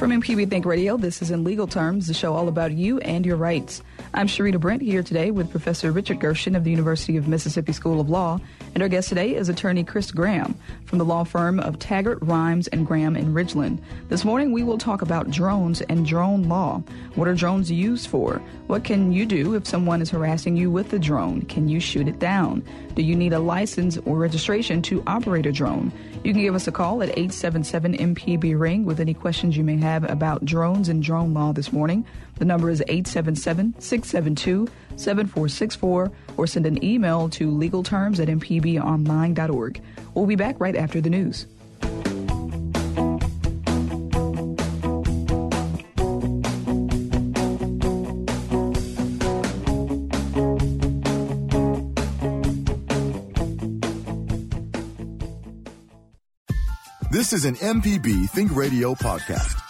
From MPB Think Radio, this is In Legal Terms, the show all about you and your rights. I'm Sharita Brent here today with Professor Richard Gershon of the University of Mississippi School of Law, and our guest today is attorney Chris Graham from the law firm of Taggart, Rimes, and Graham in Ridgeland. This morning we will talk about drones and drone law. What are drones used for? What can you do if someone is harassing you with a drone? Can you shoot it down? Do you need a license or registration to operate a drone? You can give us a call at 877 MPB Ring with any questions you may have about drones and drone law this morning. The number is 877 672 7464 or send an email to legalterms at mpbonline.org. We'll be back right after the news. This is an MPB Think Radio podcast.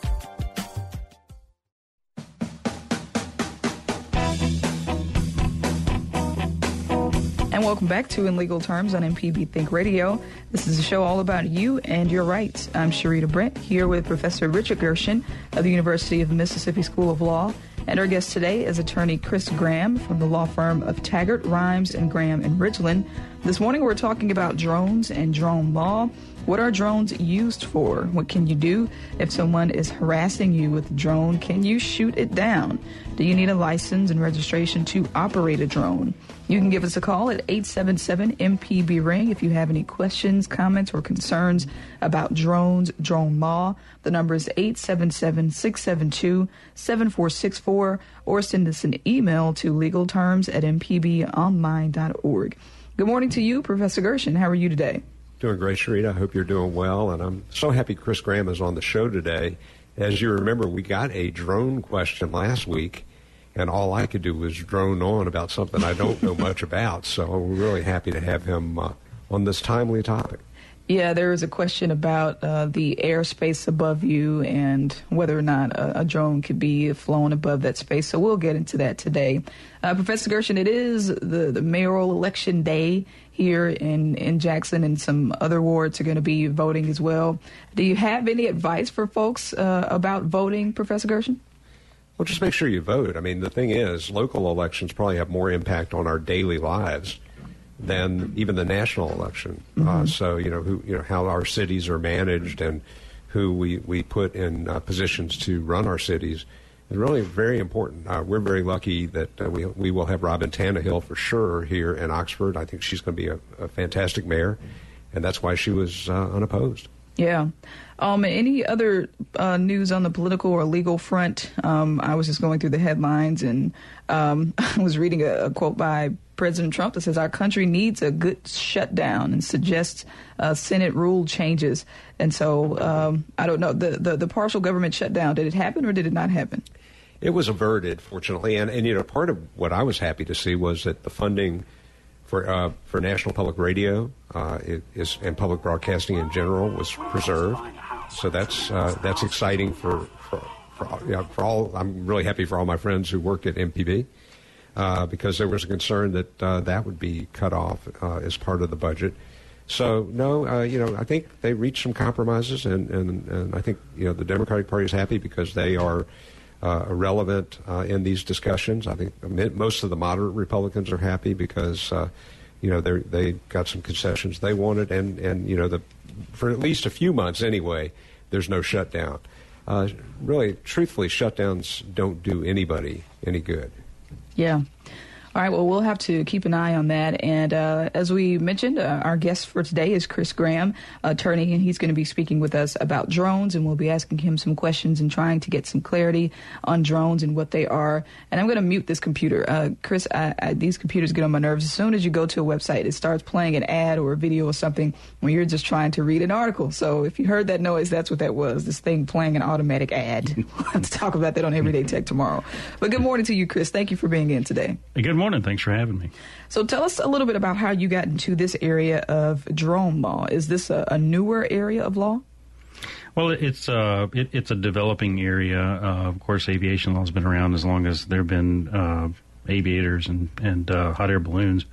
And welcome back to In Legal Terms on MPB Think Radio. This is a show all about you and your rights. I'm Sharita Brent here with Professor Richard Gershon of the University of Mississippi School of Law. And our guest today is attorney Chris Graham from the law firm of Taggart, Rimes, and Graham in Ridgeland. This morning we're talking about drones and drone law. What are drones used for? What can you do if someone is harassing you with a drone? Can you shoot it down? Do you need a license and registration to operate a drone? You can give us a call at 877 MPB Ring if you have any questions, comments, or concerns about drones, drone law. The number is 877 672 7464 or send us an email to legalterms at mpbonline.org. Good morning to you, Professor Gershon. How are you today? Doing great, Sharita. I hope you're doing well. And I'm so happy Chris Graham is on the show today. As you remember, we got a drone question last week, and all I could do was drone on about something I don't know much about. So we're really happy to have him uh, on this timely topic. Yeah, there was a question about uh, the airspace above you and whether or not a, a, drone could be flown above that space. So we'll get into that today. Uh, Professor Gershon, it is the, the mayoral election day here in, in Jackson, and some other wards are going to be voting as well. Do you have any advice for folks uh, about voting, Professor Gershon? Well, just make sure you vote. I mean, the thing is, local elections probably have more impact on our daily lives than even the national election. Uh, mm-hmm. Uh, so you know who you know how our cities are managed and who we we put in uh, positions to run our cities is really very important. Uh, we're very lucky that uh, we we will have Robyn Tannehill for sure here in Oxford. I think she's going to be a, a, fantastic mayor, and that's why she was uh, unopposed. Yeah. Um, any other uh, news on the political or legal front? Um, I was just going through the headlines and um, I was reading a, a, quote by President Trump that says our country needs a good shutdown and suggests uh, Senate rule changes. And so um, I don't know the, the the partial government shutdown. Did it happen or did it not happen? It was averted, fortunately, and and you know part of what I was happy to see was that the funding for uh, for National Public Radio uh, is and public broadcasting in general was preserved. So that's uh, that's exciting for for for, for all. I'm really happy for all my friends who work at MPB uh, because there was a concern that uh, that would be cut off uh, as part of the budget. So no, you know, I think they reached some compromises, and, and, and I think you know the Democratic Party is happy because they are uh, relevant uh, in these discussions. I think most of the moderate Republicans are happy because you know they they got some concessions they wanted, and and you know the for at least a few months anyway, there's no shutdown. really, truthfully, shutdowns don't do anybody any good. Yeah. All right, well, we'll have to keep an eye on that. And uh, as we mentioned, uh, our guest for today is Chris Graham, attorney, and he's going to be speaking with us about drones. And we'll be asking him some questions and trying to get some clarity on drones and what they are. And I'm going to mute this computer. Uh, Chris, I, I, these computers get on my nerves. As soon as you go to a website, it starts playing an ad or a video or something when you're just trying to read an article. So if you heard that noise, that's what that was this thing playing an automatic ad. we'll have to talk about that on Everyday Tech tomorrow. But good morning to you, Chris. Thank you for being in today. Good. Thanks for having me. So tell us a little bit about how you got into this area of drone law. Is this a, a newer area of law? Well, it's uh, it, it's a developing area. Uh, of course, aviation law has been around as long as there have been uh, aviators and and uh, hot air balloons.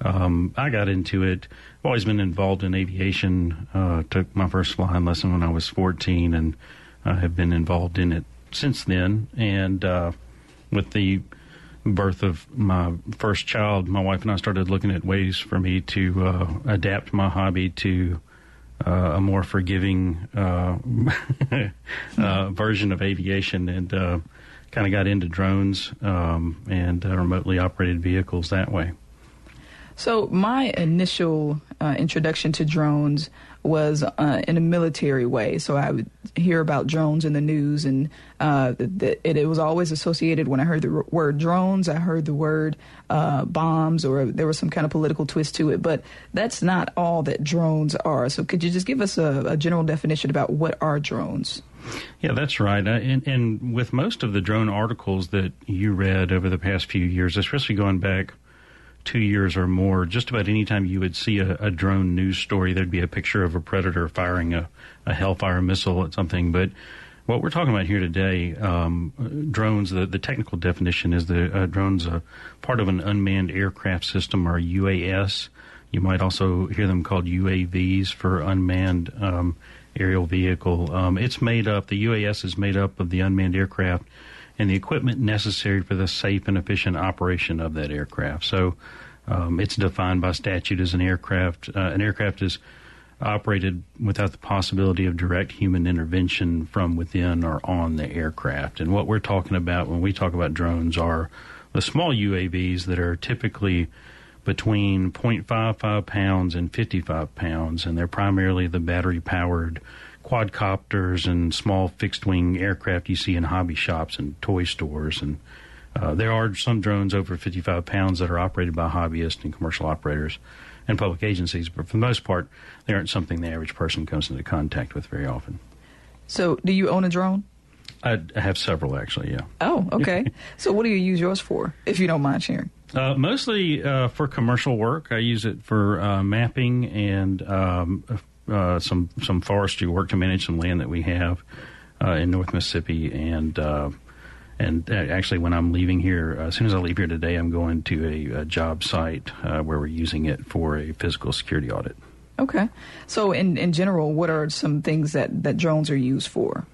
Um, I got into it. I've always been involved in aviation. Uh, took my first flying lesson when I was 14, and I have been involved in it since then. And uh, with the birth of my first child, my wife and I started looking at ways for me to uh, adapt my hobby to uh, a more forgiving uh, uh version of aviation and uh, kind of got into drones um, and uh, remotely operated vehicles that way. So, my initial introduction to drones was uh, in a military way. So I would hear about drones in the news, and uh, the, it, it, was always associated when I heard the word drones, I heard the word uh, bombs, or there was some kind of political twist to it. But that's not all that drones are. So could you just give us a, a general definition about what are drones? Yeah, that's right. Uh, and, and with most of the drone articles that you read over the past few years, especially going back two years or more, just about any time you would see a, a, drone news story, there'd be a picture of a predator firing a, a Hellfire missile at something. But what we're talking about here today, um, drones, the, the technical definition is the uh, drone's are part of an unmanned aircraft system or UAS. You might also hear them called UAVs for unmanned um, aerial vehicle. Um, it's made up, the UAS is made up of the unmanned aircraft and the equipment necessary for the safe and efficient operation of that aircraft. So um, it's defined by statute as an aircraft. Uh, an aircraft is operated without the possibility of direct human intervention from within or on the aircraft. And what we're talking about when we talk about drones are the small UAVs that are typically between 0.55 pounds and 55 pounds, and they're primarily the battery powered quadcopters and small fixed wing aircraft you see in hobby shops and toy stores. And uh, there are some drones over 55 pounds that are operated by hobbyists and commercial operators and public agencies, but for the most part, they aren't something the average person comes into contact with very often. So, do you own a drone? I, have several, actually, yeah. Oh, okay. so, what do you use yours for, if you don't mind sharing? Uh, mostly uh, for commercial work. I use it for uh, mapping and um, uh, some some forestry work to manage some land that we have uh, in North Mississippi, and uh, and actually, when I'm leaving here, as soon as I leave here today, I'm going to a, a job site uh, where we're using it for a physical security audit. Okay, so in in general, what are some things that that drones are used for?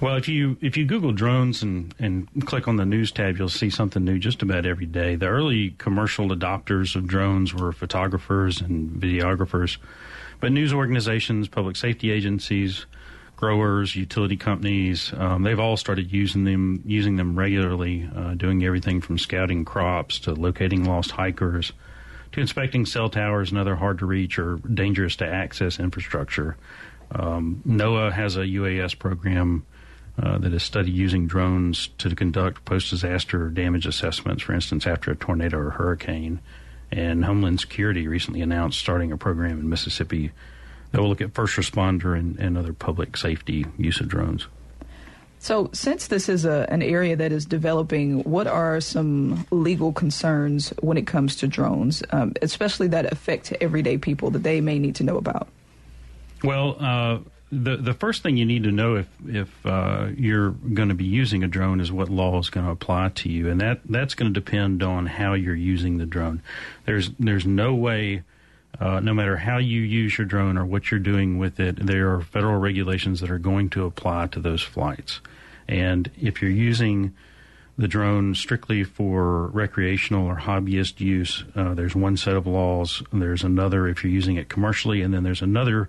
Well, if you if you Google drones and and click on the news tab, you'll see something new just about every day. The early commercial adopters of drones were photographers and videographers but news organizations, public safety agencies, growers, utility companies, um, they've all started using them using them regularly, uh, doing everything from scouting crops to locating lost hikers to inspecting cell towers and other hard to reach or dangerous to access infrastructure. Um, NOAA has a UAS program uh, that has studied using drones to conduct post disaster damage assessments, for instance, after a tornado or hurricane. And Homeland Security recently announced starting a program in Mississippi that will look at first responder and, and other public safety use of drones. So, since this is a, an area that is developing, what are some legal concerns when it comes to drones, um, especially that affect everyday people that they may need to know about? Well, uh, the the first thing you need to know if if uh, you're going to be using a drone is what law is going to apply to you, and that that's going to depend on how you're using the drone. There's there's no way. Uh, no matter how you use your drone or what you're doing with it, there are federal regulations that are going to apply to those flights. And if you're using the drone strictly for recreational or hobbyist use, uh, there's one set of laws. There's another if you're using it commercially, and then there's another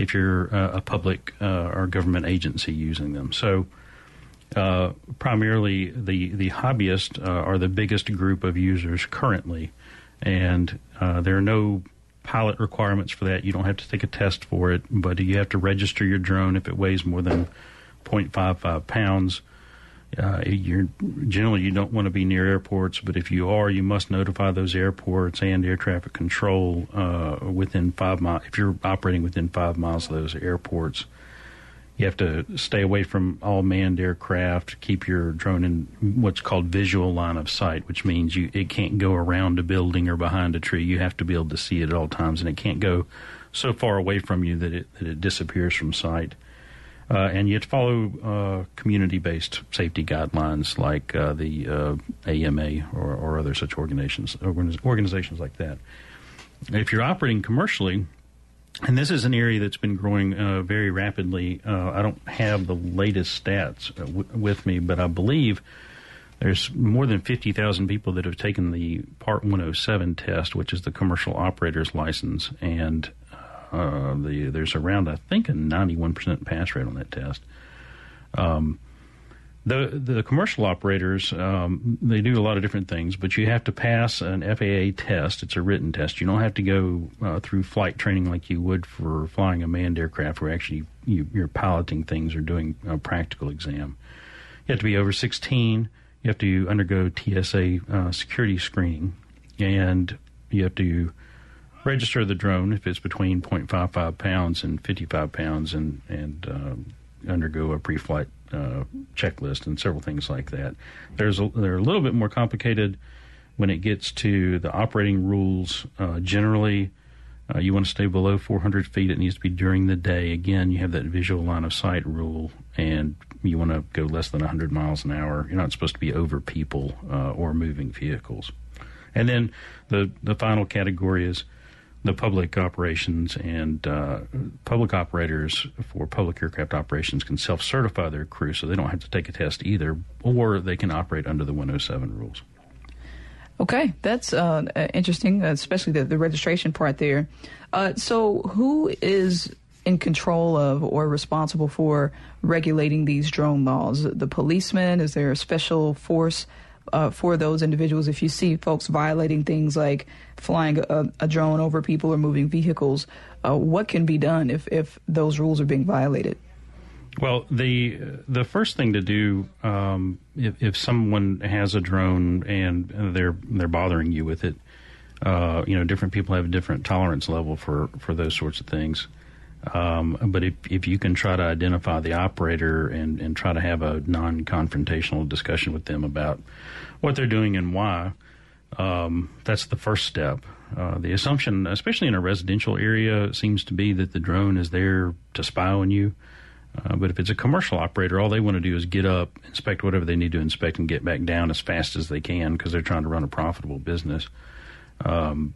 if you're a public uh, or government agency using them. So, uh, primarily, the the hobbyists uh, are the biggest group of users currently, and there are no pilot requirements for that. You don't have to take a test for it, but you have to register your drone if it weighs more than 0.55 pounds. Uh, you're generally you don't want to be near airports, but if you are, you must notify those airports and air traffic control uh, within five miles. If you're operating within five miles of those airports, you have to stay away from all manned aircraft. Keep your drone in what's called visual line of sight, which means you it can't go around a building or behind a tree. You have to be able to see it at all times, and it can't go so far away from you that it that it disappears from sight. Uh, and you have to follow uh, community-based safety guidelines like uh, the uh, AMA or, or, other such organizations, organizations like that. If you're operating commercially, and this is an area that's been growing uh, very rapidly. Uh, I don't have the latest stats w- with me, but I believe there's more than 50,000 people that have taken the Part 107 test, which is the commercial operator's license, and uh, the there's around I think a 91% pass rate on that test. Um, the the commercial operators um, they do a lot of different things, but you have to pass an FAA test. It's a written test. You don't have to go uh, through flight training like you would for flying a manned aircraft, where actually you, you're piloting things or doing a practical exam. You have to be over 16. You have to undergo TSA uh, security screening, and you have to register the drone if it's between 0.55 pounds and 55 pounds, and and uh, undergo a pre-flight uh, checklist and several things like that. There's a, they're a little bit more complicated when it gets to the operating rules. Uh, generally, uh, you want to stay below 400 feet. It needs to be during the day. Again, you have that visual line of sight rule, and you want to go less than 100 miles an hour. You're not supposed to be over people uh, or moving vehicles. And then the the final category is the public operations and uh, public operators for public aircraft operations can self certify their crew so they don't have to take a test either, or they can operate under the 107 rules. Okay, that's uh, interesting, especially the, the registration part there. Uh, so, who is in control of or responsible for regulating these drone laws? The policeman? Is there a special force uh, for those individuals if you see folks violating things like flying a, a drone over people or moving vehicles? Uh, what can be done if, if those rules are being violated? Well, the the first thing to do um, if, if someone has a drone and they're they're bothering you with it, uh, you know, different people have a different tolerance level for, for those sorts of things. Um, but if, if you can try to identify the operator and, and try to have a non confrontational discussion with them about what they're doing and why, um, that's the first step. Uh, the assumption, especially in a residential area, seems to be that the drone is there to spy on you. Uh, but if it's a commercial operator, all they want to do is get up, inspect whatever they need to inspect, and get back down as fast as they can because they're trying to run a profitable business. Um,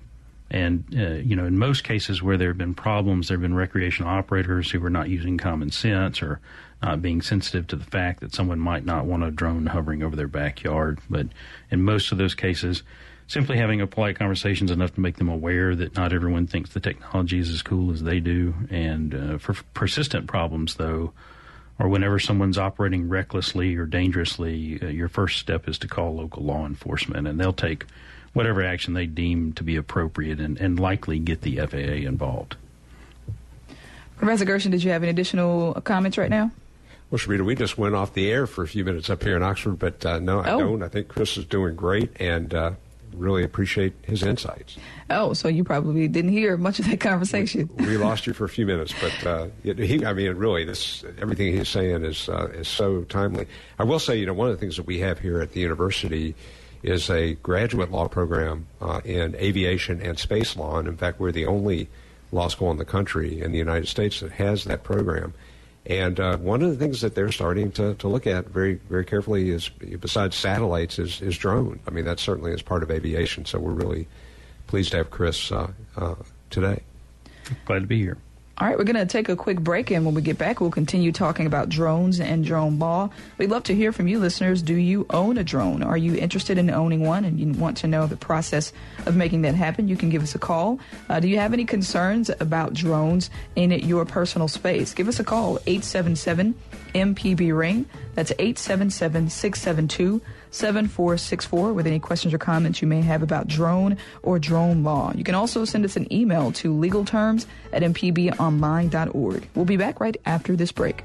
and, uh, you know, in most cases where there have been problems, there have been recreational operators who were not using common sense or not being sensitive to the fact that someone might not want a drone hovering over their backyard. But in most of those cases, simply having a polite conversation is enough to make them aware that not everyone thinks the technology is as cool as they do. And uh, for persistent problems, though, or whenever someone's operating recklessly or dangerously, uh, your first step is to call local law enforcement, and they'll take whatever action they deem to be appropriate and, and likely get the FAA involved. Professor Gershon, did you have any additional comments right now? Well, Sharita, we just went off the air for a few minutes up here in Oxford, but uh, no, I oh. don't. I think Chris is doing great and uh, really appreciate his insights. Oh, so you probably didn't hear much of that conversation. We, we lost you for a few minutes, but uh, he, I mean, really, this everything he's saying is uh, is so timely. I will say, you know, one of the things that we have here at the university is a graduate law program uh, in aviation and space law. And in fact, we're the only law school in the country in the United States that has that program. And uh, one of the things that they're starting to, to look at very very carefully is, besides satellites, is, is drone. I mean, that certainly is part of aviation. So we're really pleased to have Chris uh, uh today. Glad to be here. All right, we're going to take a quick break, and when we get back, we'll continue talking about drones and drone law. We'd love to hear from you, listeners. Do you own a drone? Are you interested in owning one and you want to know the process of making that happen? You can give us a call. Uh, do you have any concerns about drones in your personal space? Give us a call, 877 MPB Ring. That's 877 672 7464 with any questions or comments you may have about drone or drone law. You can also send us an email to legalterms at mpbonline.org. We'll be back right after this break.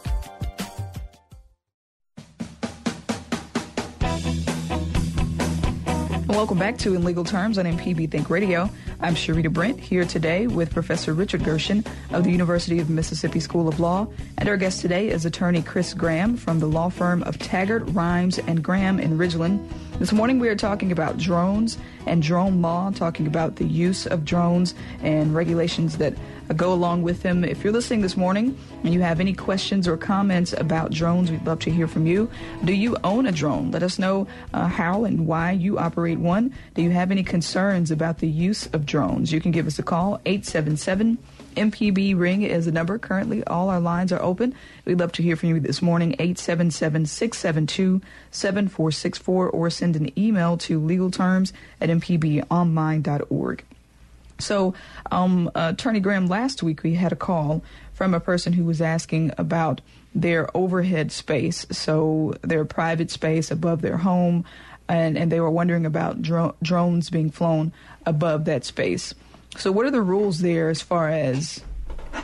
Welcome back to In Legal Terms on MPB Think Radio. I'm Sharita Brent here today with Professor Richard Gershon of the University of Mississippi School of Law. And our guest today is attorney Chris Graham from the law firm of Taggart, Rimes, and Graham in Ridgeland. This morning we are talking about drones and drone law, talking about the use of drones and regulations that go along with them. If you're listening this morning and you have any questions or comments about drones, we'd love to hear from you. Do you own a drone? Let us know uh, how and why you operate one. Do you have any concerns about the use of drones? You can give us a call, 877 MPB ring is the number. Currently, all our lines are open. We'd love to hear from you this morning, 877-672-7464, or send an email to legalterms at mpbonline.org. So, um, Attorney Graham, last week we had a call from a person who was asking about their overhead space, so their private space above their home, and, and they were wondering about dro- drones being flown above that space. So, what are the rules there as far as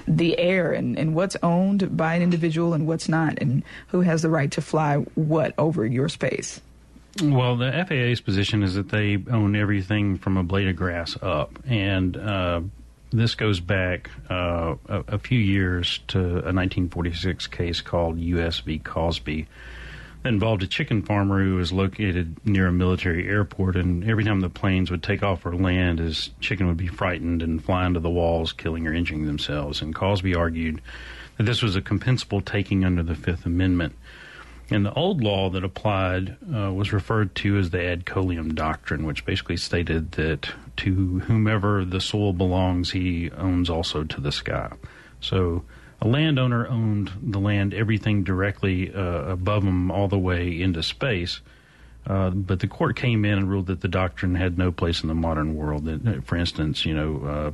the air and, and what's owned by an individual and what's not, and who has the right to fly what over your space? Well, the FAA's position is that they own everything from a blade of grass up, and uh, this goes back uh, a, a, few years to a 1946 case called U.S. v. Causby that involved a chicken farmer who was located near a military airport, and every time the planes would take off or land, his chicken would be frightened and fly into the walls, killing or injuring themselves. And Causby argued that this was a compensable taking under the Fifth Amendment. And the old law that applied uh, was referred to as the ad coelum doctrine, which basically stated that to whomever the soil belongs, he owns also to the sky. So a landowner owned the land, everything directly uh, above him, all the way into space. Uh, but the court came in and ruled that the doctrine had no place in the modern world. That, for instance, you know,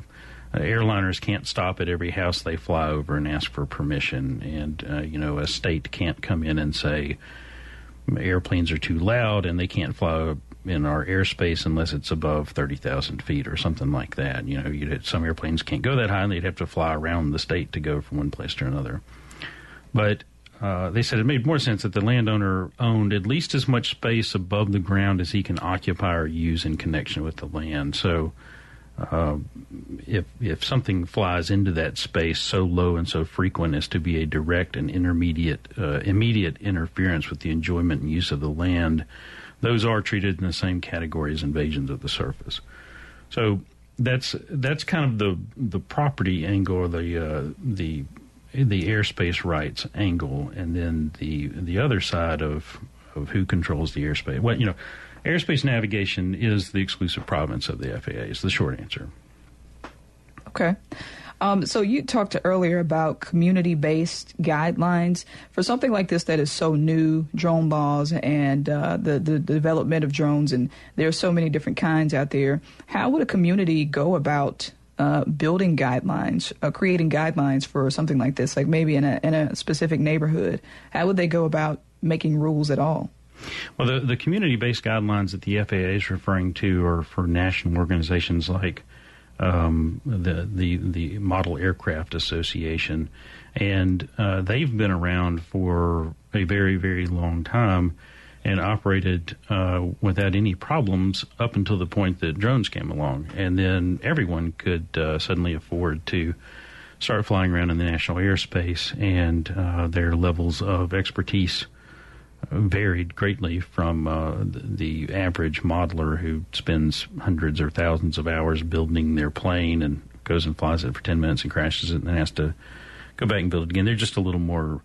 uh, airliners can't stop at every house they fly over and ask for permission, and uh, you know a state can't come in and say airplanes are too loud and they can't fly in our airspace unless it's above thirty thousand feet or something like that. You know, some airplanes can't go that high, and they'd have to fly around the state to go from one place to another. But uh, they said it made more sense that the landowner owned at least as much space above the ground as he can occupy or use in connection with the land. So uh, if if something flies into that space so low and so frequent as to be a direct and intermediate uh, immediate interference with the enjoyment and use of the land, those are treated in the same category as invasions of the surface. So that's that's kind of the the property angle or the uh, the the airspace rights angle, and then the the other side of of who controls the airspace. Well, you know Airspace navigation is the exclusive province of the FAA, is the short answer. Okay. Um, so you talked earlier about community-based guidelines for something like this that is so new, drone laws and uh, the, the, development of drones, and there are so many different kinds out there. How would a community go about uh, building guidelines, uh, creating guidelines for something like this, like maybe in a in a specific neighborhood? How would they go about making rules at all? Well, the, the community based guidelines that the FAA is referring to are for national organizations like um, the, the, the Model Aircraft Association, and uh, they've been around for a very, very long time and operated uh, without any problems up until the point that drones came along. And then everyone could uh, suddenly afford to start flying around in the national airspace, and uh, their levels of expertise varied greatly from uh, the, average modeler who spends hundreds or thousands of hours building their plane and goes and flies it for 10 minutes and crashes it and then has to go back and build it again. They're just a little more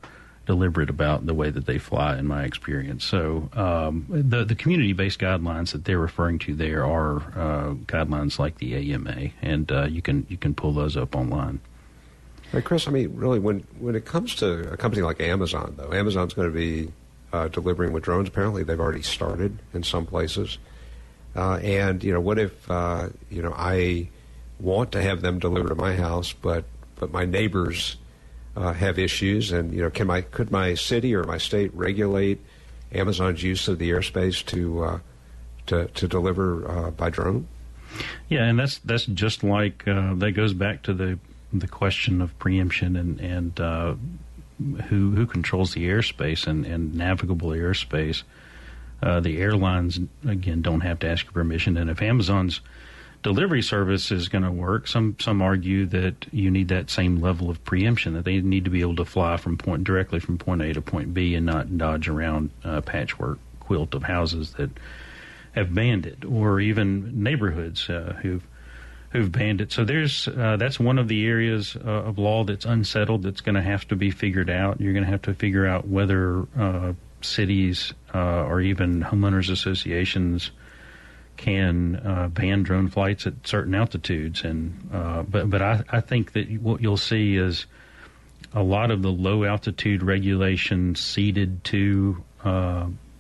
deliberate about the way that they fly, in my experience. So um, the the community based guidelines that they're referring to there are uh, guidelines like the AMA, and uh, you can you can pull those up online. Hey, Chris, I mean, really, when when it comes to a company like Amazon, though, Amazon's going to be uh, delivering with drones. Apparently, they've already started in some places. Uh, and you know, what if uh, you know I want to have them delivered to my house, but but my neighbors uh, have issues, and you know, can my could my city or my state regulate Amazon's use of the airspace to uh, to, to deliver uh, by drone. Yeah, and that's that's just like that goes back to the the question of preemption and and who who controls the airspace and, and navigable airspace. Uh, the airlines again don't have to ask your permission, and if Amazon's delivery service is going to work, some some argue that you need that same level of preemption that they need to be able to fly from point directly from point A to point B and not dodge around a patchwork quilt of houses that have banned it, or even neighborhoods uh, who've who've banned it. So there's uh, that's one of the areas uh, of law that's unsettled. That's going to have to be figured out. You're going to have to figure out whether uh, cities uh, or even homeowners associations can uh, ban drone flights at certain altitudes. And uh, but but I, I think that what you'll see is a lot of the low altitude regulation ceded to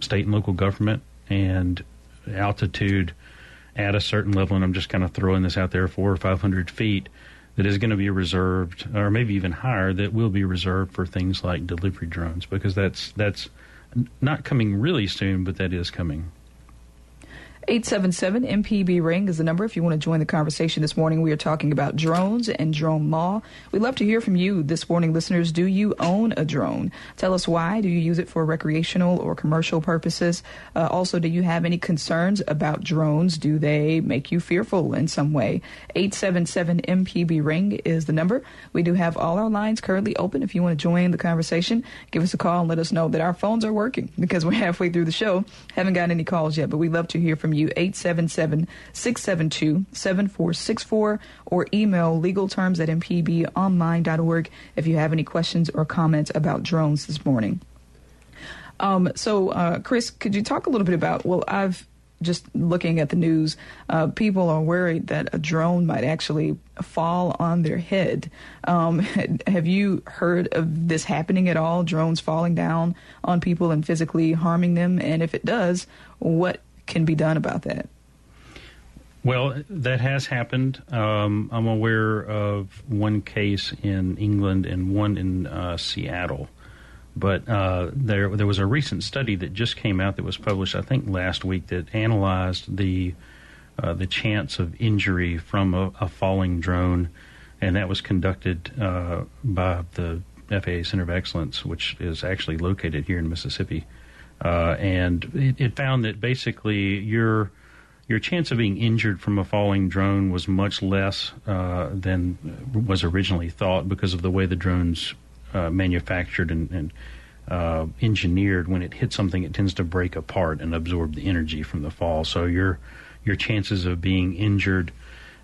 state and local government and altitude at a certain level, and I'm just kind of throwing this out there, four or five hundred feet, that is going to be reserved, or maybe even higher, that will be reserved for things like delivery drones, because that's that's not coming really soon, but that is coming. 877 MPB Ring is the number if you want to join the conversation this morning. We are talking about drones and drone law. We'd love to hear from you this morning, listeners. Do you own a drone? Tell us why. Do you use it for recreational or commercial purposes? Uh, also, do you have any concerns about drones? Do they make you fearful in some way? 877 MPB Ring is the number. We do have all our lines currently open. If you want to join the conversation, give us a call and let us know that our phones are working because we're halfway through the show. Haven't gotten any calls yet, but we'd love to hear from you you 877-672-7464 or email legalterms at mpbonline.org if you have any questions or comments about drones this morning. Um, so, uh, Chris, could you talk a little bit about? Well, I've just looking at the news, uh, people are worried that a drone might actually fall on their head. Um, have you heard of this happening at all? Drones falling down on people and physically harming them? And if it does, what can be done about that? Well, that has happened. Um, I'm aware of one case in England and one in uh, Seattle. But uh, there, there was a recent study that just came out that was published, I think, last week that analyzed the uh, the chance of injury from a, a, falling drone, and that was conducted uh, by the FAA Center of Excellence, which is actually located here in Mississippi. Uh, and it, it, found that basically your your chance of being injured from a falling drone was much less uh, than was originally thought because of the way the drone's uh, manufactured and, and uh, engineered. When it hits something, it tends to break apart and absorb the energy from the fall. So your your chances of being injured,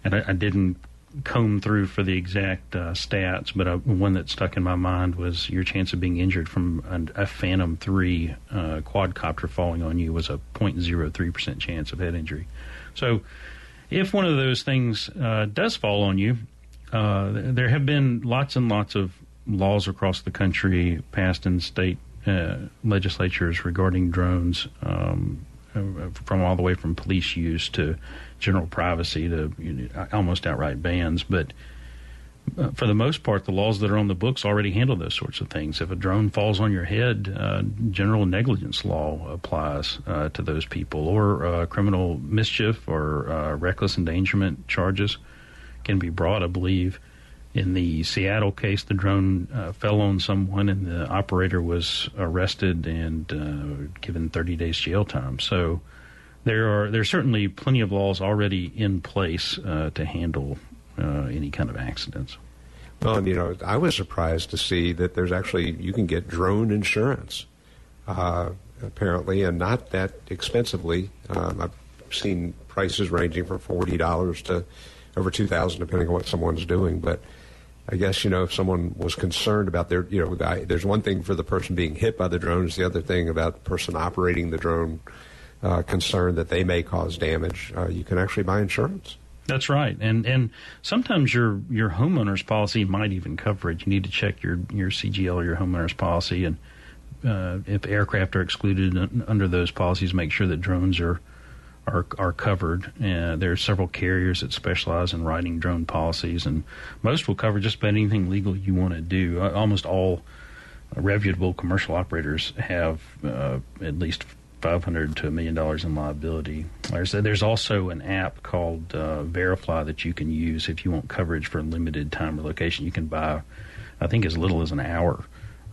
and I, I didn't comb through for the exact uh, stats, but uh, one that stuck in my mind was your chance of being injured from a, a Phantom 3 uh, quadcopter falling on you was a 0.03% chance of head injury. So if one of those things uh, does fall on you, uh, there have been lots and lots of laws across the country passed in state uh, legislatures regarding drones. Um, from all the way from police use to general privacy to you know, almost outright bans. But uh, for the most part, the laws that are on the books already handle those sorts of things. If a drone falls on your head, uh, general negligence law applies uh, to those people, or uh, criminal mischief or uh, reckless endangerment charges can be brought, I believe. In the Seattle case, the drone fell on someone and the operator was arrested and given 30 days jail time. So there are there's certainly plenty of laws already in place uh, to handle uh, any kind of accidents. Well, you know, I was surprised to see that there's actually you can get drone insurance, uh, apparently, and not that expensively. Um, I've seen prices ranging from forty dollars to over two thousand, depending on what someone's doing. But I guess you know if someone was concerned about their you know, there's one thing for the person being hit by the drone, the other thing about the person operating the drone uh, concerned that they may cause damage, uh, you can actually buy insurance. That's right, and and sometimes your your homeowner's policy might even cover it. You need to check your your CGL or your homeowner's policy, and uh, if aircraft are excluded under those policies, make sure that drones are are are covered. Uh, there are several carriers that specialize in writing drone policies, and most will cover just about anything legal you want to do. Uh, almost all reputable commercial operators have uh, at least five hundred to a million dollars in liability. There's there's also an app called uh, Verifly that you can use if you want coverage for a limited time or location. You can buy, I think, as little as an hour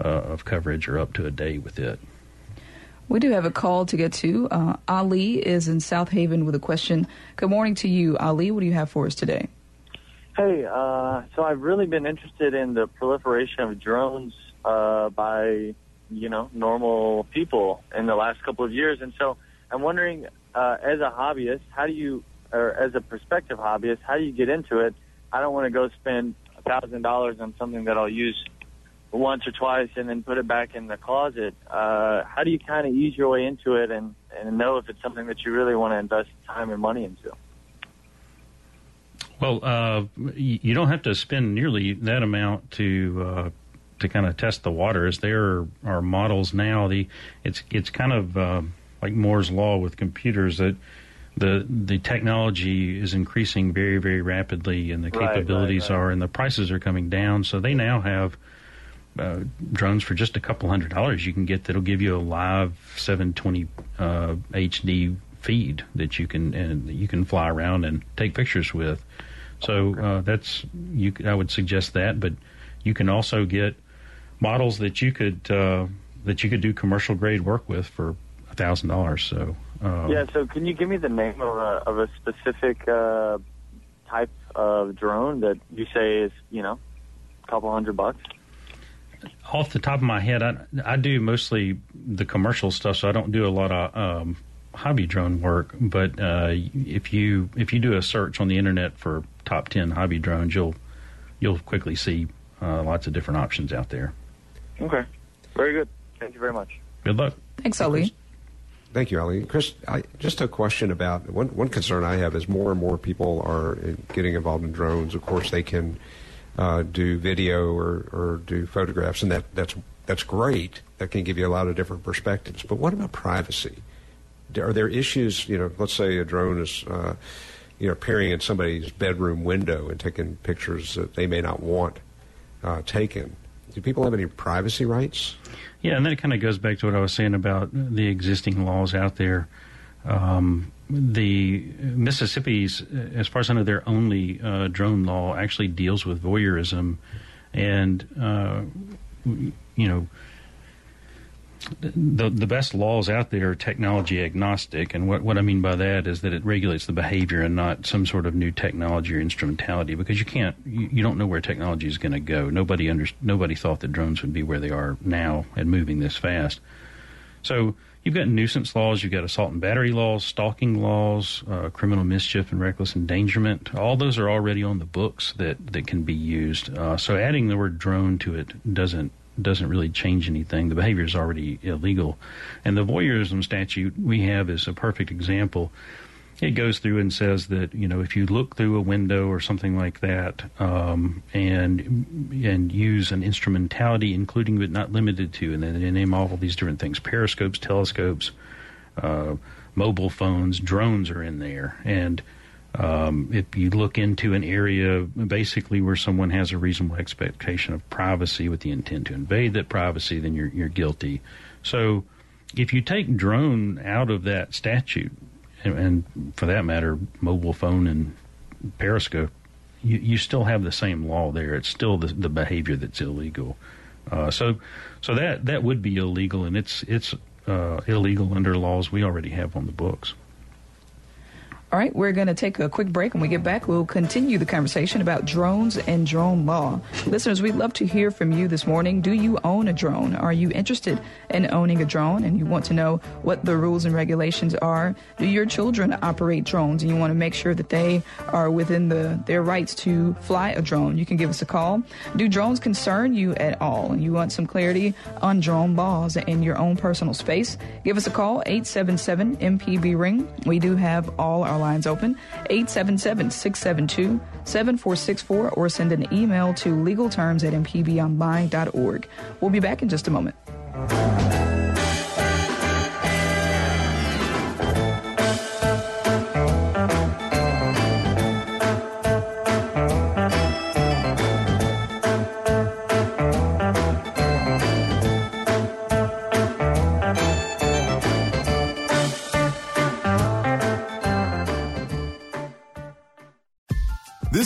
uh, of coverage or up to a day with it. We do have a call to get to. Uh, Ali is in Southaven with a question. Good morning to you, Ali. What do you have for us today? Hey, uh, so I've really been interested in the proliferation of drones uh, by, you know, normal people in the last couple of years, and so I'm wondering, uh, as a hobbyist, how do you, or as a prospective hobbyist, how do you get into it? I don't want to go spend a thousand dollars on something that I'll use once or twice and then put it back in the closet. Uh, how do you kind of ease your way into it and, and know if it's something that you really want to invest time and money into? Well, uh, you don't have to spend nearly that amount to uh, to kind of test the waters. There are models now. The it's it's kind of uh, like Moore's law with computers that the the technology is increasing very very rapidly, and the capabilities right, right. are, and the prices are coming down. So they now have uh, drones for just a couple hundred dollars you can get that'll give you a live 720 uh, HD feed that you can and you can fly around and take pictures with. So uh, that's you. I would suggest that, but you can also get models that you could uh, that you could do commercial grade work with for a thousand dollars. So uh, yeah. So can you give me the name of a of a specific uh, type of drone that you say is you know a couple hundred bucks? off the top of my head, I, I do mostly the commercial stuff, so I don't do a lot of um, hobby drone work. But uh, if you if you do a search on the internet for top ten hobby drones, you'll you'll quickly see uh, lots of different options out there. Okay, very good. Thank you very much. Good luck. Thanks, Ali. Thank you, Ali. Chris, I, just a question about one one concern I have is more and more people are getting involved in drones. Of course, they can uh, do video or, or do photographs, and that, that's that's great. That can give you a lot of different perspectives. But what about privacy? Are there issues? You know, let's say a drone is, uh, you know, appearing in somebody's bedroom window and taking pictures that they may not want uh, taken. Do people have any privacy rights? Yeah, and that kind of goes back to what I was saying about the existing laws out there. Um, the Mississippi's, as far as I know, their only uh, drone law actually deals with voyeurism, and uh, you know. The the best laws out there are technology agnostic, and what, what I mean by that is that it regulates the behavior and not some sort of new technology or instrumentality. Because you can't, you, you don't know where technology is going to go. Nobody under, nobody thought that drones would be where they are now and moving this fast. So You've got nuisance laws, you've got assault and battery laws, stalking laws, uh, criminal mischief and reckless endangerment. All those are already on the books that, that can be used. Uh, so adding the word drone to it doesn't doesn't really change anything. The behavior is already illegal, and the voyeurism statute we have is a perfect example. It goes through and says that you know if you look through a window or something like that um, and and use an instrumentality, including but not limited to, and then they name all these different things: periscopes, telescopes, uh, mobile phones, drones are in there, and um, if you look into an area basically where someone has a reasonable expectation of privacy with the intent to invade that privacy, then you're you're guilty. So if you take drone out of that statute, and, and for that matter, mobile phone and Periscope, you, you still have the same law there. It's still the, the behavior that's illegal. Uh, so, so that that would be illegal, and it's it's uh, illegal under laws we already have on the books. All right, we're going to take a quick break. When we get back, we'll continue the conversation about drones and drone law. Listeners, we'd love to hear from you this morning. Do you own a drone? Are you interested in owning a drone and you want to know what the rules and regulations are? Do your children operate drones and you want to make sure that they are within the their rights to fly a drone? You can give us a call. Do drones concern you at all and you want some clarity on drone laws in your own personal space? Give us a call 877 MPB ring. We do have all our lines open 877 672 7464 or send an email to legalterms at mpbonline.org. We'll be back in just a moment.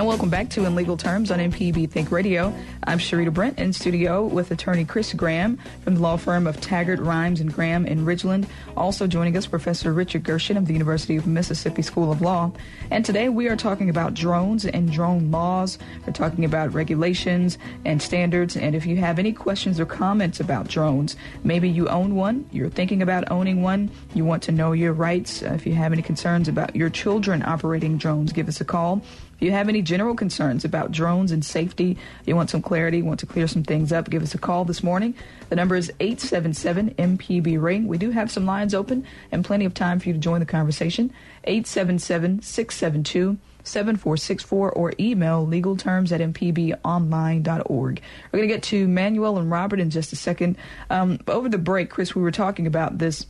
And welcome back to In Legal Terms on MPB Think Radio. I'm Sharita Brent in studio with attorney Chris Graham from the law firm of Taggart, Rimes, and Graham in Ridgeland. Also joining us, Professor Richard Gershon of the University of Mississippi School of Law. And today we are talking about drones and drone laws. We're talking about regulations and standards. And if you have any questions or comments about drones, maybe you own one, you're thinking about owning one, you want to know your rights. Uh, if you have any concerns about your children operating drones, give us a call. If you have any general concerns about drones and safety, you want some clarity, want to clear some things up, give us a call this morning. The number is 877 MPB Ring. We do have some lines open and plenty of time for you to join the conversation. 877 672 7464 or email legalterms at mpbonline.org. We're going to get to Manuel and Robert in just a second. Um, over the break, Chris, we were talking about this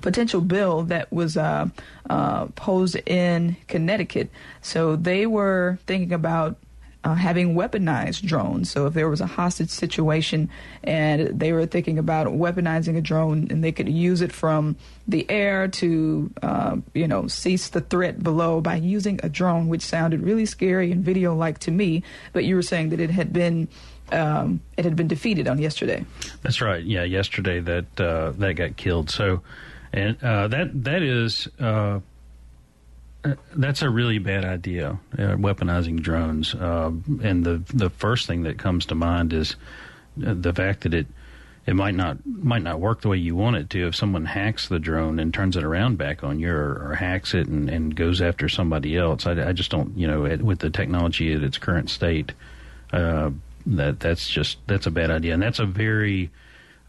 potential bill that was uh, uh, posed in Connecticut. So they were thinking about uh, having weaponized drones. So if there was a hostage situation and they were thinking about weaponizing a drone and they could use it from the air to, uh, you know, cease the threat below by using a drone, which sounded really scary and video-like to me. But you were saying that it had been um, it had been defeated on yesterday. That's right. Yeah, yesterday that uh, that got killed. So and uh, that that is uh, that's a really bad idea, uh, weaponizing drones. Uh, and the the first thing that comes to mind is uh, the fact that it it might not might not work the way you want it to if someone hacks the drone and turns it around back on you or, or hacks it and, and goes after somebody else. I, I just don't you know with the technology at its current state uh, that that's just that's a bad idea and that's a very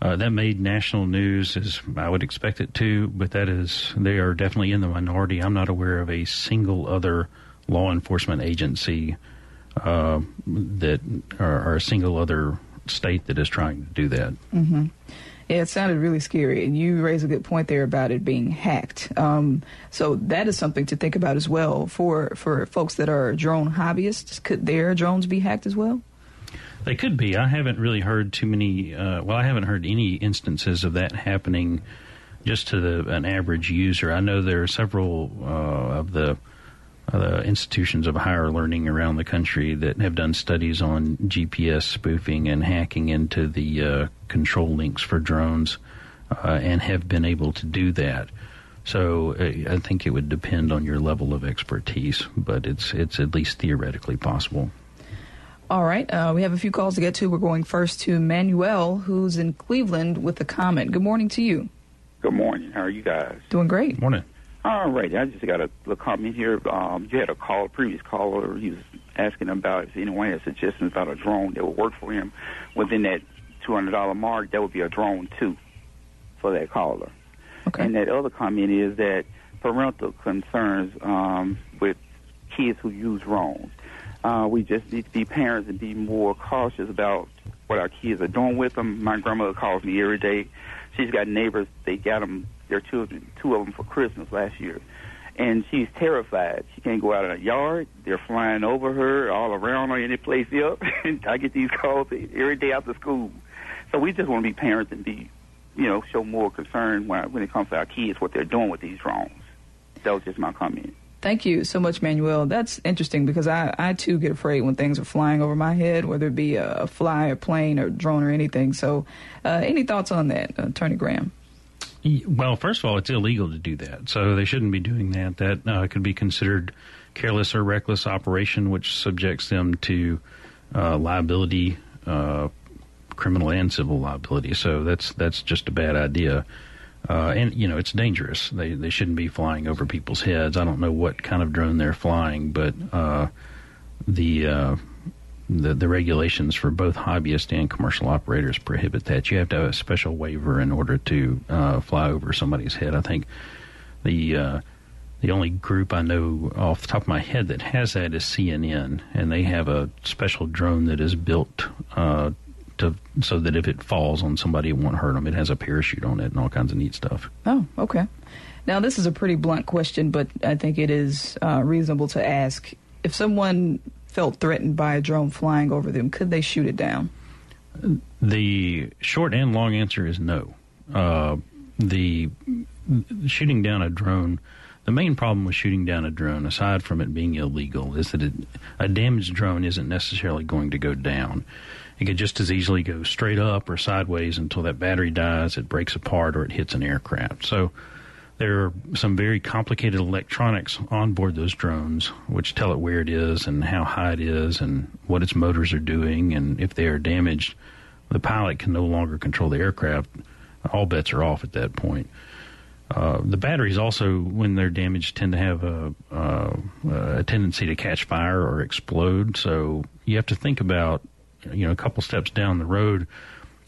uh, that made national news, as I would expect it to, but that is, they are definitely in the minority. I'm not aware of a single other law enforcement agency uh, that, or, or, a single other state that is trying to do that. Mm-hmm. Yeah, it sounded really scary, and you raise a good point there about it being hacked. Um, so that is something to think about as well for for folks that are drone hobbyists. Could their drones be hacked as well? They could be. I haven't really heard too many. Uh, well, I haven't heard any instances of that happening just to the, an average user. I know there are several uh, of the uh, institutions of higher learning around the country that have done studies on GPS spoofing and hacking into the uh, control links for drones uh, and have been able to do that. So uh, I think it would depend on your level of expertise, but it's it's at least theoretically possible. All right. Uh, we have a few calls to get to. We're going first to Manuel, who's in Cleveland, with a comment. Good morning to you. Good morning. How are you guys? Doing great. Morning. All right. I just got a little comment here. Um, you had a call, a previous caller. He was asking about if anyone had suggestions about a drone that would work for him within that $200 mark. That would be a drone, too, for that caller. Okay. And that other comment is that parental concerns um, with kids who use drones. Uh, we just need to be parents and be more cautious about what our kids are doing with them. My grandmother calls me every day. She's got neighbors. They got them, their children, two of them for Christmas last year. And she's terrified. She can't go out in the yard. They're flying over her, all around her, any place else. I get these calls every day after school. So we just want to be parents and be, you know, show more concern when, when it comes to our kids, what they're doing with these drones. That was just my comment. Thank you so much, Manuel. That's interesting because I, I too get afraid when things are flying over my head, whether it be a, fly, a plane, or drone, or anything. So, uh, any thoughts on that, Attorney Graham? Well, first of all, it's illegal to do that, so they shouldn't be doing that. That uh, could be considered careless or reckless operation, which subjects them to uh, liability, uh, criminal and civil liability. So that's that's just a bad idea. Uh, and you know it's dangerous. They they shouldn't be flying over people's heads. I don't know what kind of drone they're flying, but uh, the, uh, the the regulations for both hobbyist and commercial operators prohibit that. You have to have a special waiver in order to uh, fly over somebody's head. I think the uh, the only group I know off the top of my head that has that is CNN, and they have a special drone that is built uh, to so that if it falls on somebody, it won't hurt them. It has a parachute on it and all kinds of neat stuff. Oh, okay. Now this is a pretty blunt question, but I think it is uh, reasonable to ask: if someone felt threatened by a drone flying over them, could they shoot it down? The short and long answer is no. Uh, the shooting down a drone. The main problem with shooting down a drone, aside from it being illegal, is that it, a damaged drone isn't necessarily going to go down. It could just as easily go straight up or sideways until that battery dies, it breaks apart, or it hits an aircraft. So there are some very complicated electronics on board those drones, which tell it where it is and how high it is and what its motors are doing. And if they are damaged, the pilot can no longer control the aircraft. All bets are off at that point. Uh, the batteries also, when they're damaged, tend to have a, uh, a tendency to catch fire or explode. So you have to think about, you know, a couple steps down the road.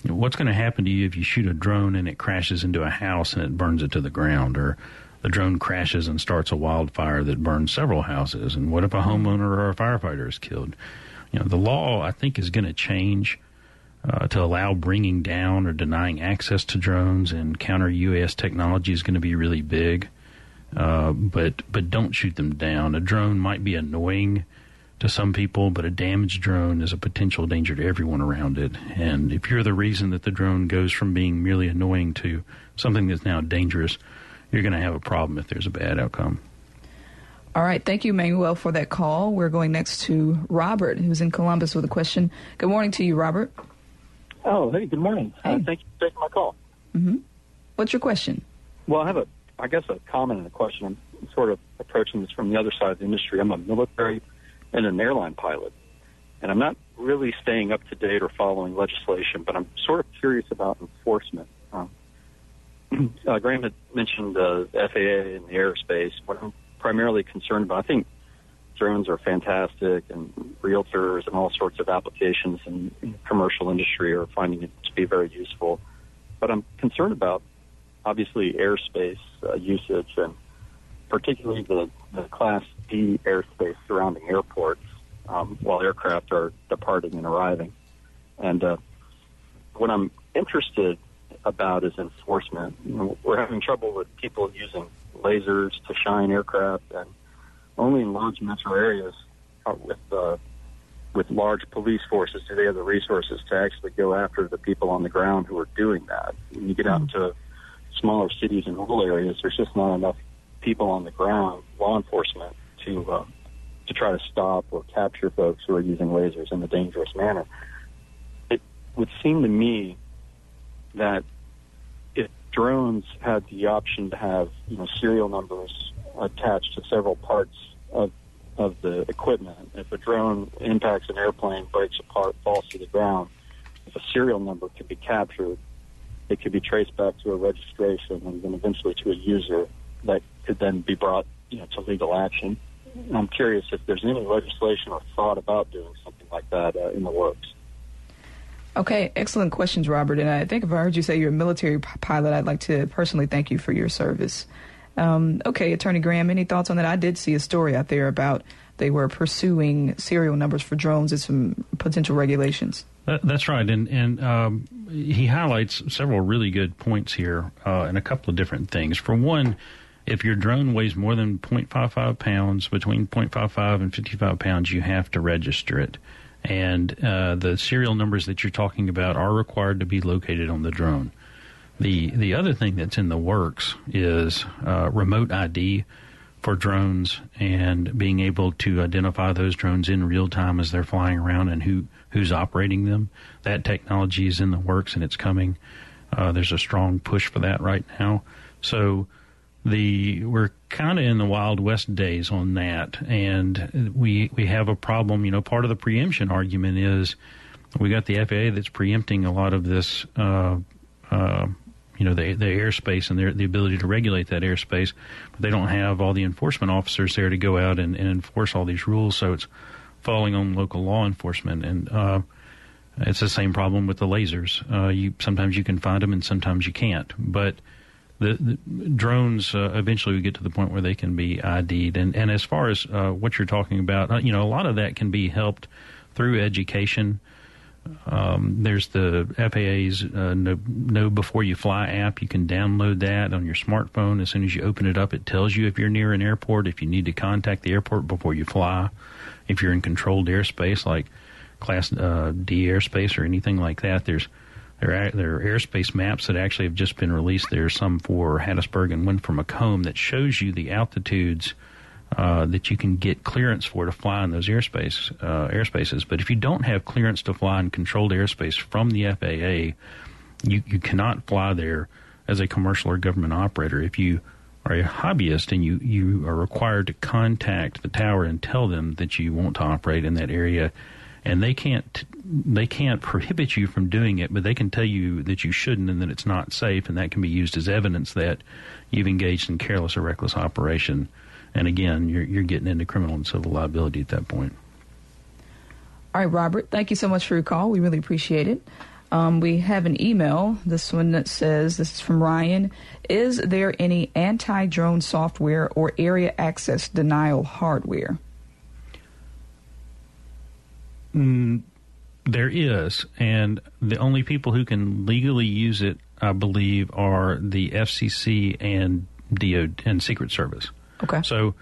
What's going to happen to you if you shoot a drone and it crashes into a house and it burns it to the ground, or the drone crashes and starts a wildfire that burns several houses? And what if a homeowner or a firefighter is killed? You know, the law I think is going to change uh, to allow bringing down or denying access to drones and counter UAS technology is going to be really big. Uh, but but don't shoot them down. A drone might be annoying to some people, but a damaged drone is a potential danger to everyone around it. And if you're the reason that the drone goes from being merely annoying to something that's now dangerous, you're going to have a problem if there's a bad outcome. All right. Thank you, Manuel, for that call. We're going next to Robert, who's in Columbus with a question. Good morning to you, Robert. Oh, hey, good morning. Uh, Hey. Uh, thank you for taking my call. hmm What's your question? Well, I have a, I guess, a comment and a question. I'm sort of approaching this from the other side of the industry. I'm a military and an airline pilot, and I'm not really staying up to date or following legislation, but I'm sort of curious about enforcement. Um, uh, Graham had mentioned uh, the FAA and the airspace. What I'm primarily concerned about, I think drones are fantastic, and realtors and all sorts of applications in, in commercial industry are finding it to be very useful. But I'm concerned about obviously airspace uh, usage and particularly the, the Class D airspace surrounding airports um, while aircraft are departing and arriving. And uh, what I'm interested about is enforcement. You know, we're having trouble with people using lasers to shine aircraft, and only in large metro areas uh, with uh, with large police forces do they have the resources to actually go after the people on the ground who are doing that. When you get out into smaller cities and rural areas, there's just not enough people on the ground, law enforcement, to uh, to try to stop or capture folks who are using lasers in a dangerous manner. It would seem to me that if drones had the option to have you know serial numbers attached to several parts of of the equipment, if a drone impacts an airplane, breaks apart, falls to the ground, if a serial number could be captured, it could be traced back to a registration and then eventually to a user that could then be brought you know to legal action. I'm curious if there's any legislation or thought about doing something like that uh, in the works. Okay, excellent questions, Robert. And I think if I heard you say you're a military p- pilot, I'd like to personally thank you for your service. Um, okay, Attorney Graham, any thoughts on that? I did see a story out there about they were pursuing serial numbers for drones and some potential regulations. That, that's right, and and um, he highlights several really good points here, uh, and a couple of different things. For one, if your drone weighs more than 0.55 pounds, between 0.55 and 55 pounds, you have to register it, and uh, the serial numbers that you're talking about are required to be located on the drone. The the other thing that's in the works is uh, remote ID for drones and being able to identify those drones in real time as they're flying around and who who's operating them. That technology is in the works and it's coming. Uh, there's a strong push for that right now. So the we're kind of in the wild west days on that, and we we have a problem. You know, part of the preemption argument is we got the FAA that's preempting a lot of this. Uh, uh, you know the the airspace and their, the ability to regulate that airspace, but they don't have all the enforcement officers there to go out and, and enforce all these rules. So it's falling on local law enforcement, and uh, it's the same problem with the lasers. Uh, you sometimes you can find them and sometimes you can't, but the, the drones uh, eventually get to the point where they can be ID'd. And and as far as uh, what you're talking about, uh, you know, a lot of that can be helped through education. Um, there's the FAA's uh, know, know Before You Fly app. You can download that on your smartphone. As soon as you open it up, it tells you if you're near an airport, if you need to contact the airport before you fly, if you're in controlled airspace like Class uh, D airspace or anything like that. There's there are, there are airspace maps that actually have just been released. There's some for Hattiesburg and one for McComb that shows you the altitudes uh, that you can get clearance for to fly in those airspace uh, airspaces. But if you don't have clearance to fly in controlled airspace from the FAA, you you cannot fly there as a commercial or government operator. If you are a hobbyist and you, you are required to contact the tower and tell them that you want to operate in that area, and they can't they can't prohibit you from doing it, but they can tell you that you shouldn't and that it's not safe, and that can be used as evidence that you've engaged in careless or reckless operation. And again, you're, you're getting into criminal and civil liability at that point. All right, Robert, thank you so much for your call. We really appreciate it. Um, we have an email, this one that says, this is from Ryan. Is there any anti drone software or area access denial hardware? Mm, there is, and the only people who can legally use it, I believe, are the FCC and DO and Secret Service. Okay. So,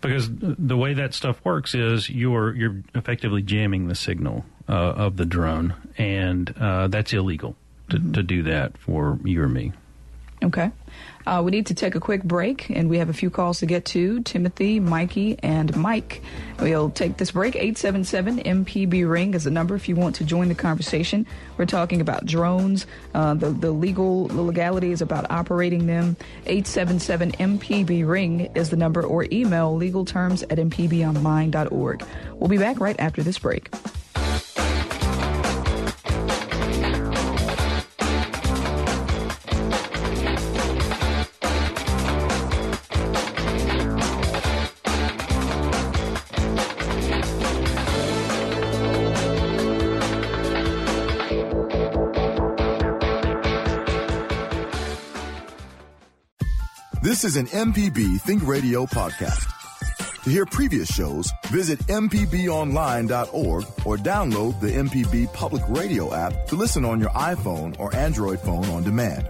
because the way that stuff works is you're you're effectively jamming the signal uh, of the drone, and uh, that's illegal to, mm-hmm. to do that for you or me. Okay. Uh, we need to take a quick break, and we have a few calls to get to. Timothy, Mikey, and Mike. We'll take this break. 877 MPB Ring is the number if you want to join the conversation. We're talking about drones, uh, the, the legal the legalities about operating them. 877 MPB Ring is the number, or email legalterms at mpbonline.org. We'll be back right after this break. This is an MPB Think Radio podcast. To hear previous shows, visit MPBOnline.org or download the MPB Public Radio app to listen on your iPhone or Android phone on demand.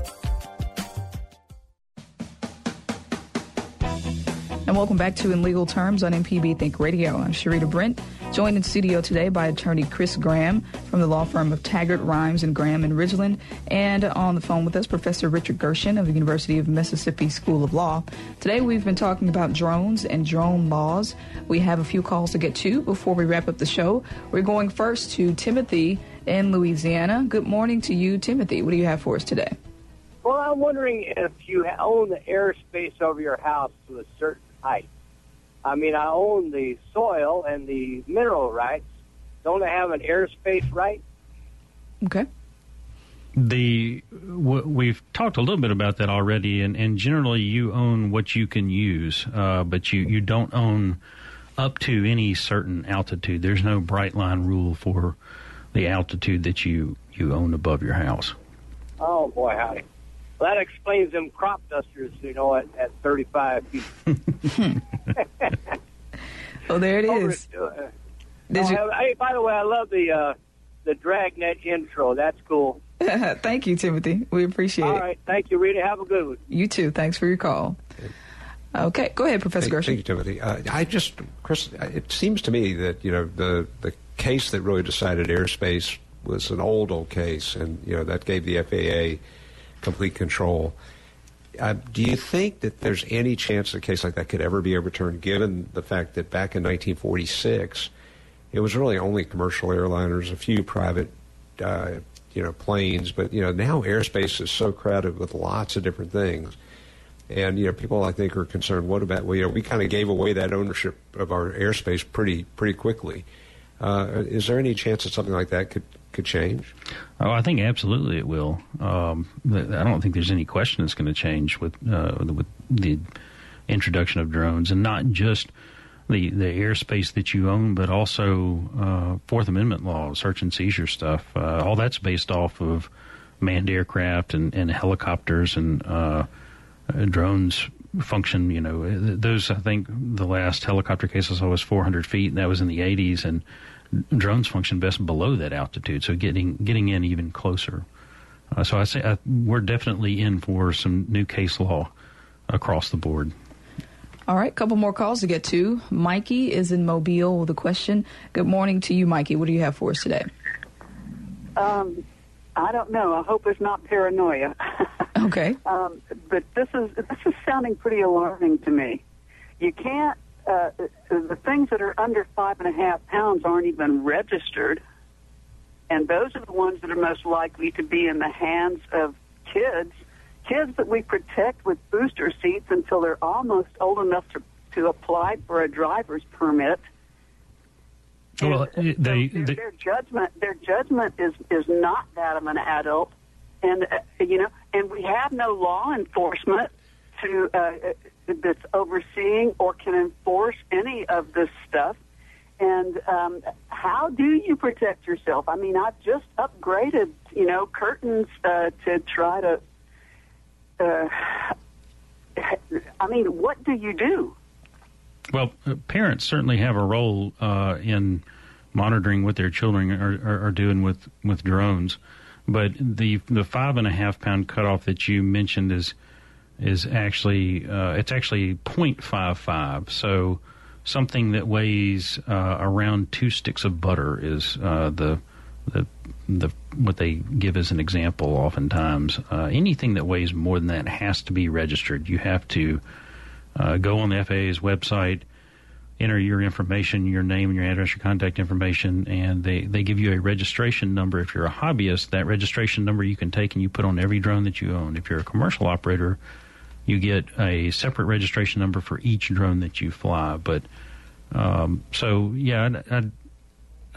And welcome back to In Legal Terms on MPB Think Radio. I'm Sharita Brent. Joined in studio today by attorney Chris Graham from the law firm of Taggart, Rimes, and Graham in Ridgeland. And on the phone with us, Professor Richard Gershon of the University of Mississippi School of Law. Today we've been talking about drones and drone laws. We have a few calls to get to before we wrap up the show. We're going first to Timothy in Louisiana. Good morning to you, Timothy. What do you have for us today? Well, I'm wondering if you own the airspace over your house to a certain height. I mean, I own the soil and the mineral rights. Don't I have an airspace right? Okay. The w- we've talked a little bit about that already, and, and generally you own what you can use, uh, but you, you don't own up to any certain altitude. There's no bright line rule for the altitude that you, you own above your house. Oh boy, howdy! Well, that explains them crop dusters, you know, at, at 35 feet. oh, there it is. uh, Did you... hey, by the way, I love the uh, the Dragnet intro. That's cool. thank you, Timothy. We appreciate it. All right. Thank you, Rita. Have a good one. You too. Thanks for your call. Okay, go ahead, Professor thank, Gershon. Thank you, Timothy. Uh, I just, Chris, it seems to me that you know the the case that really decided airspace was an old old case, and you know that gave the FAA complete control. Uh, do you think that there's any chance a case like that could ever be overturned, given the fact that back in 1946, it was really only commercial airliners, a few private, uh, you know, planes, but you know now airspace is so crowded with lots of different things, and you know people I think are concerned. What about well, you know we kind of gave away that ownership of our airspace pretty pretty quickly. Uh, is there any chance that something like that could could change? Oh, I think absolutely it will. Um, I don't think there's any question it's going to change with uh, with the introduction of drones, and not just the the airspace that you own, but also uh, Fourth Amendment law, search and seizure stuff. Uh, all that's based off of manned aircraft and, and helicopters and uh, drones function. You know, those I think the last helicopter case I saw was 400 feet, and that was in the 80s, and drones function best below that altitude, so getting getting in even closer. Uh, so I say I, we're definitely in for some new case law across the board. All right, couple more calls to get to. Mikey is in Mobile with a question. Good morning to you, Mikey. What do you have for us today? Um, I don't know. I hope it's not paranoia. okay. Um, but this is this is sounding pretty alarming to me. You can't. Uh, the things that are under five and a half pounds aren't even registered, and those are the ones that are most likely to be in the hands of kids kids that we protect with booster seats until they're almost old enough to, to apply for a driver's permit. Well, they, their, their, judgment, their judgment is is not that of an adult, and uh, you know, and we have no law enforcement to uh, that's overseeing or can enforce any of this stuff. And um, how do you protect yourself? I mean, I've just upgraded, you know, curtains uh, to try to uh, I mean, what do you do? Well, uh, parents certainly have a role uh, in monitoring what their children are, are, are, doing with, with drones. But the the five and a half pound cutoff that you mentioned is is actually uh, it's actually 0.55. So something that weighs uh, around two sticks of butter is uh, the the the what they give as an example oftentimes. Uh, anything that weighs more than that has to be registered. You have to uh, go on the FAA's website, enter your information, your name, your address, your contact information, and they, they give you a registration number. If you're a hobbyist, that registration number you can take and you put on every drone that you own. If you're a commercial operator, you get a separate registration number for each drone that you fly. But um, so yeah, I, I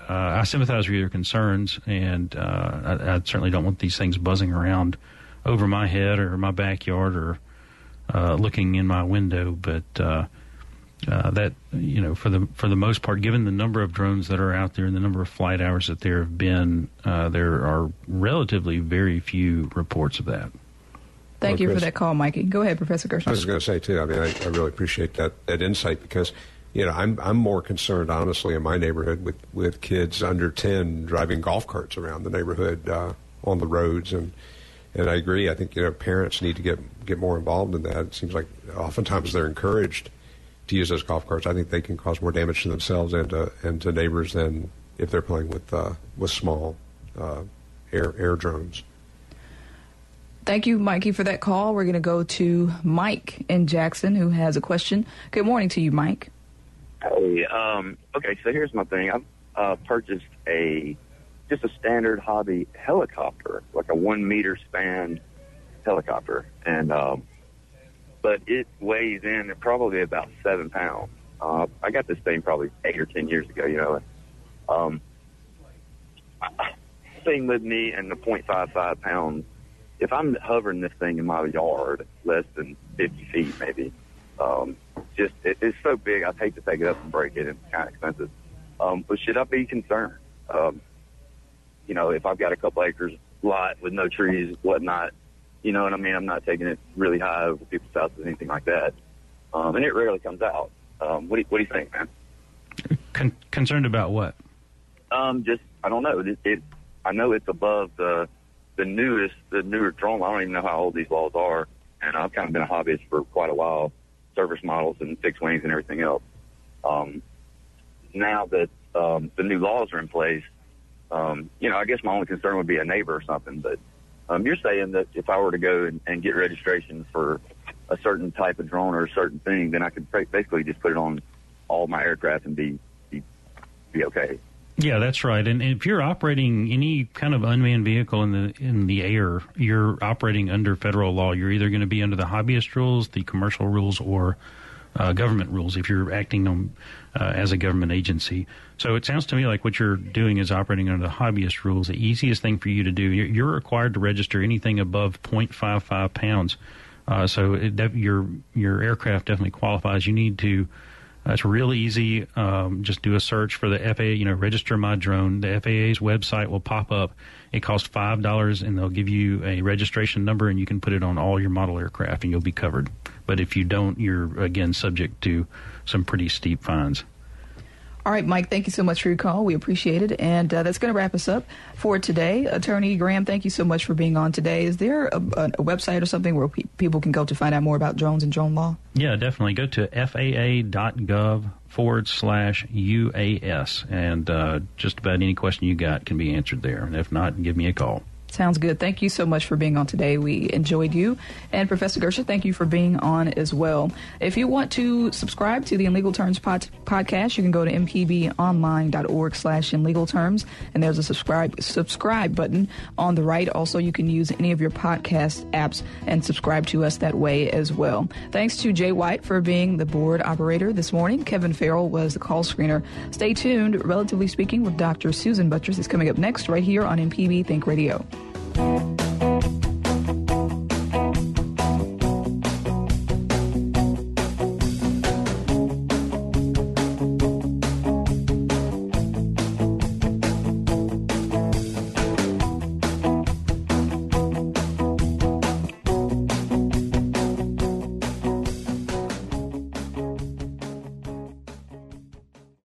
uh, I sympathize with your concerns, and uh, I, I, certainly don't want these things buzzing around over my head or my backyard or uh, looking in my window. But uh, uh, that you know, for the for the most part, given the number of drones that are out there and the number of flight hours that there have been, uh, there are relatively very few reports of that. Thank you Chris, for that call, Mikey. Go ahead, Professor Gershon. I was going to say too. I mean, I, I really appreciate that that insight because you know, I'm I'm more concerned, honestly, in my neighborhood with with kids under ten driving golf carts around the neighborhood uh, on the roads, and and I agree. I think you know parents need to get get more involved in that. It seems like oftentimes they're encouraged to use those golf carts. I think they can cause more damage to themselves and to and to neighbors than if they're playing with uh, with small uh, air air drones. Thank you, Mikey, for that call. We're going to go to Mike in Jackson, who has a question. Good morning to you, Mike. Hey, um, okay, so here's my thing. I've uh, purchased a just a standard hobby helicopter, like a one meter span helicopter, and um, but it weighs in at probably about seven pounds. Uh, I got this thing probably eight or ten years ago, you know. Um, thing with me and the 0.55 pounds. If I'm hovering this thing in my yard, less than 50 feet, maybe, um, just it, it's so big. I'd hate to take it up and break it. It's kind of expensive. Um, but should I be concerned? Um, you know, if I've got a couple acres lot with no trees, whatnot, you know what I mean? I'm not taking it really high over people's houses, or anything like that. Um, and it rarely comes out. Um, what do you, what do you think, man? Con- concerned about what? Um, just I don't know. It, it I know it's above the the newest, the newer drone. I don't even know how old these laws are, and I've kind of been a hobbyist for quite a while service models and fixed wings and everything else. Um, now that um, the new laws are in place, um, you know, I guess my only concern would be a neighbor or something. But um, you're saying that if I were to go and, and get registration for a certain type of drone or a certain thing, then I could basically just put it on all my aircraft and be be, be okay. Yeah, that's right. And if you're operating any kind of unmanned vehicle in the in the air, you're operating under federal law. You're either going to be under the hobbyist rules, the commercial rules, or uh, government rules if you're acting on, uh, as a government agency. So it sounds to me like what you're doing is operating under the hobbyist rules. The easiest thing for you to do, you're, you're required to register anything above 0.55 pounds. Uh, so it, your your aircraft definitely qualifies. You need to it's real easy. Um, just do a search for the FAA, you know, register my drone. The FAA's website will pop up. It costs $5 and they'll give you a registration number and you can put it on all your model aircraft and you'll be covered. But if you don't, you're again subject to some pretty steep fines. All right, Mike, thank you so much for your call. We appreciate it. And uh, that's going to wrap us up for today. Attorney Graham, thank you so much for being on today. Is there a, a, website or something where pe- people can go to find out more about drones and drone law? Yeah, definitely. Go to faa.gov forward slash UAS, and uh, just about any question you got can be answered there. And if not, give me a call. Sounds good. Thank you so much for being on today. We enjoyed you. And Professor Gersha, thank you for being on as well. If you want to subscribe to the In Legal Terms pod- podcast, you can go to mpbonline.org slash in legal terms. And there's a subscribe subscribe button on the right. Also, you can use any of your podcast apps and subscribe to us that way as well. Thanks to Jay White for being the board operator this morning. Kevin Farrell was the call screener. Stay tuned. Relatively speaking with Dr. Susan Buttross is coming up next right here on MPB Think Radio. Bye.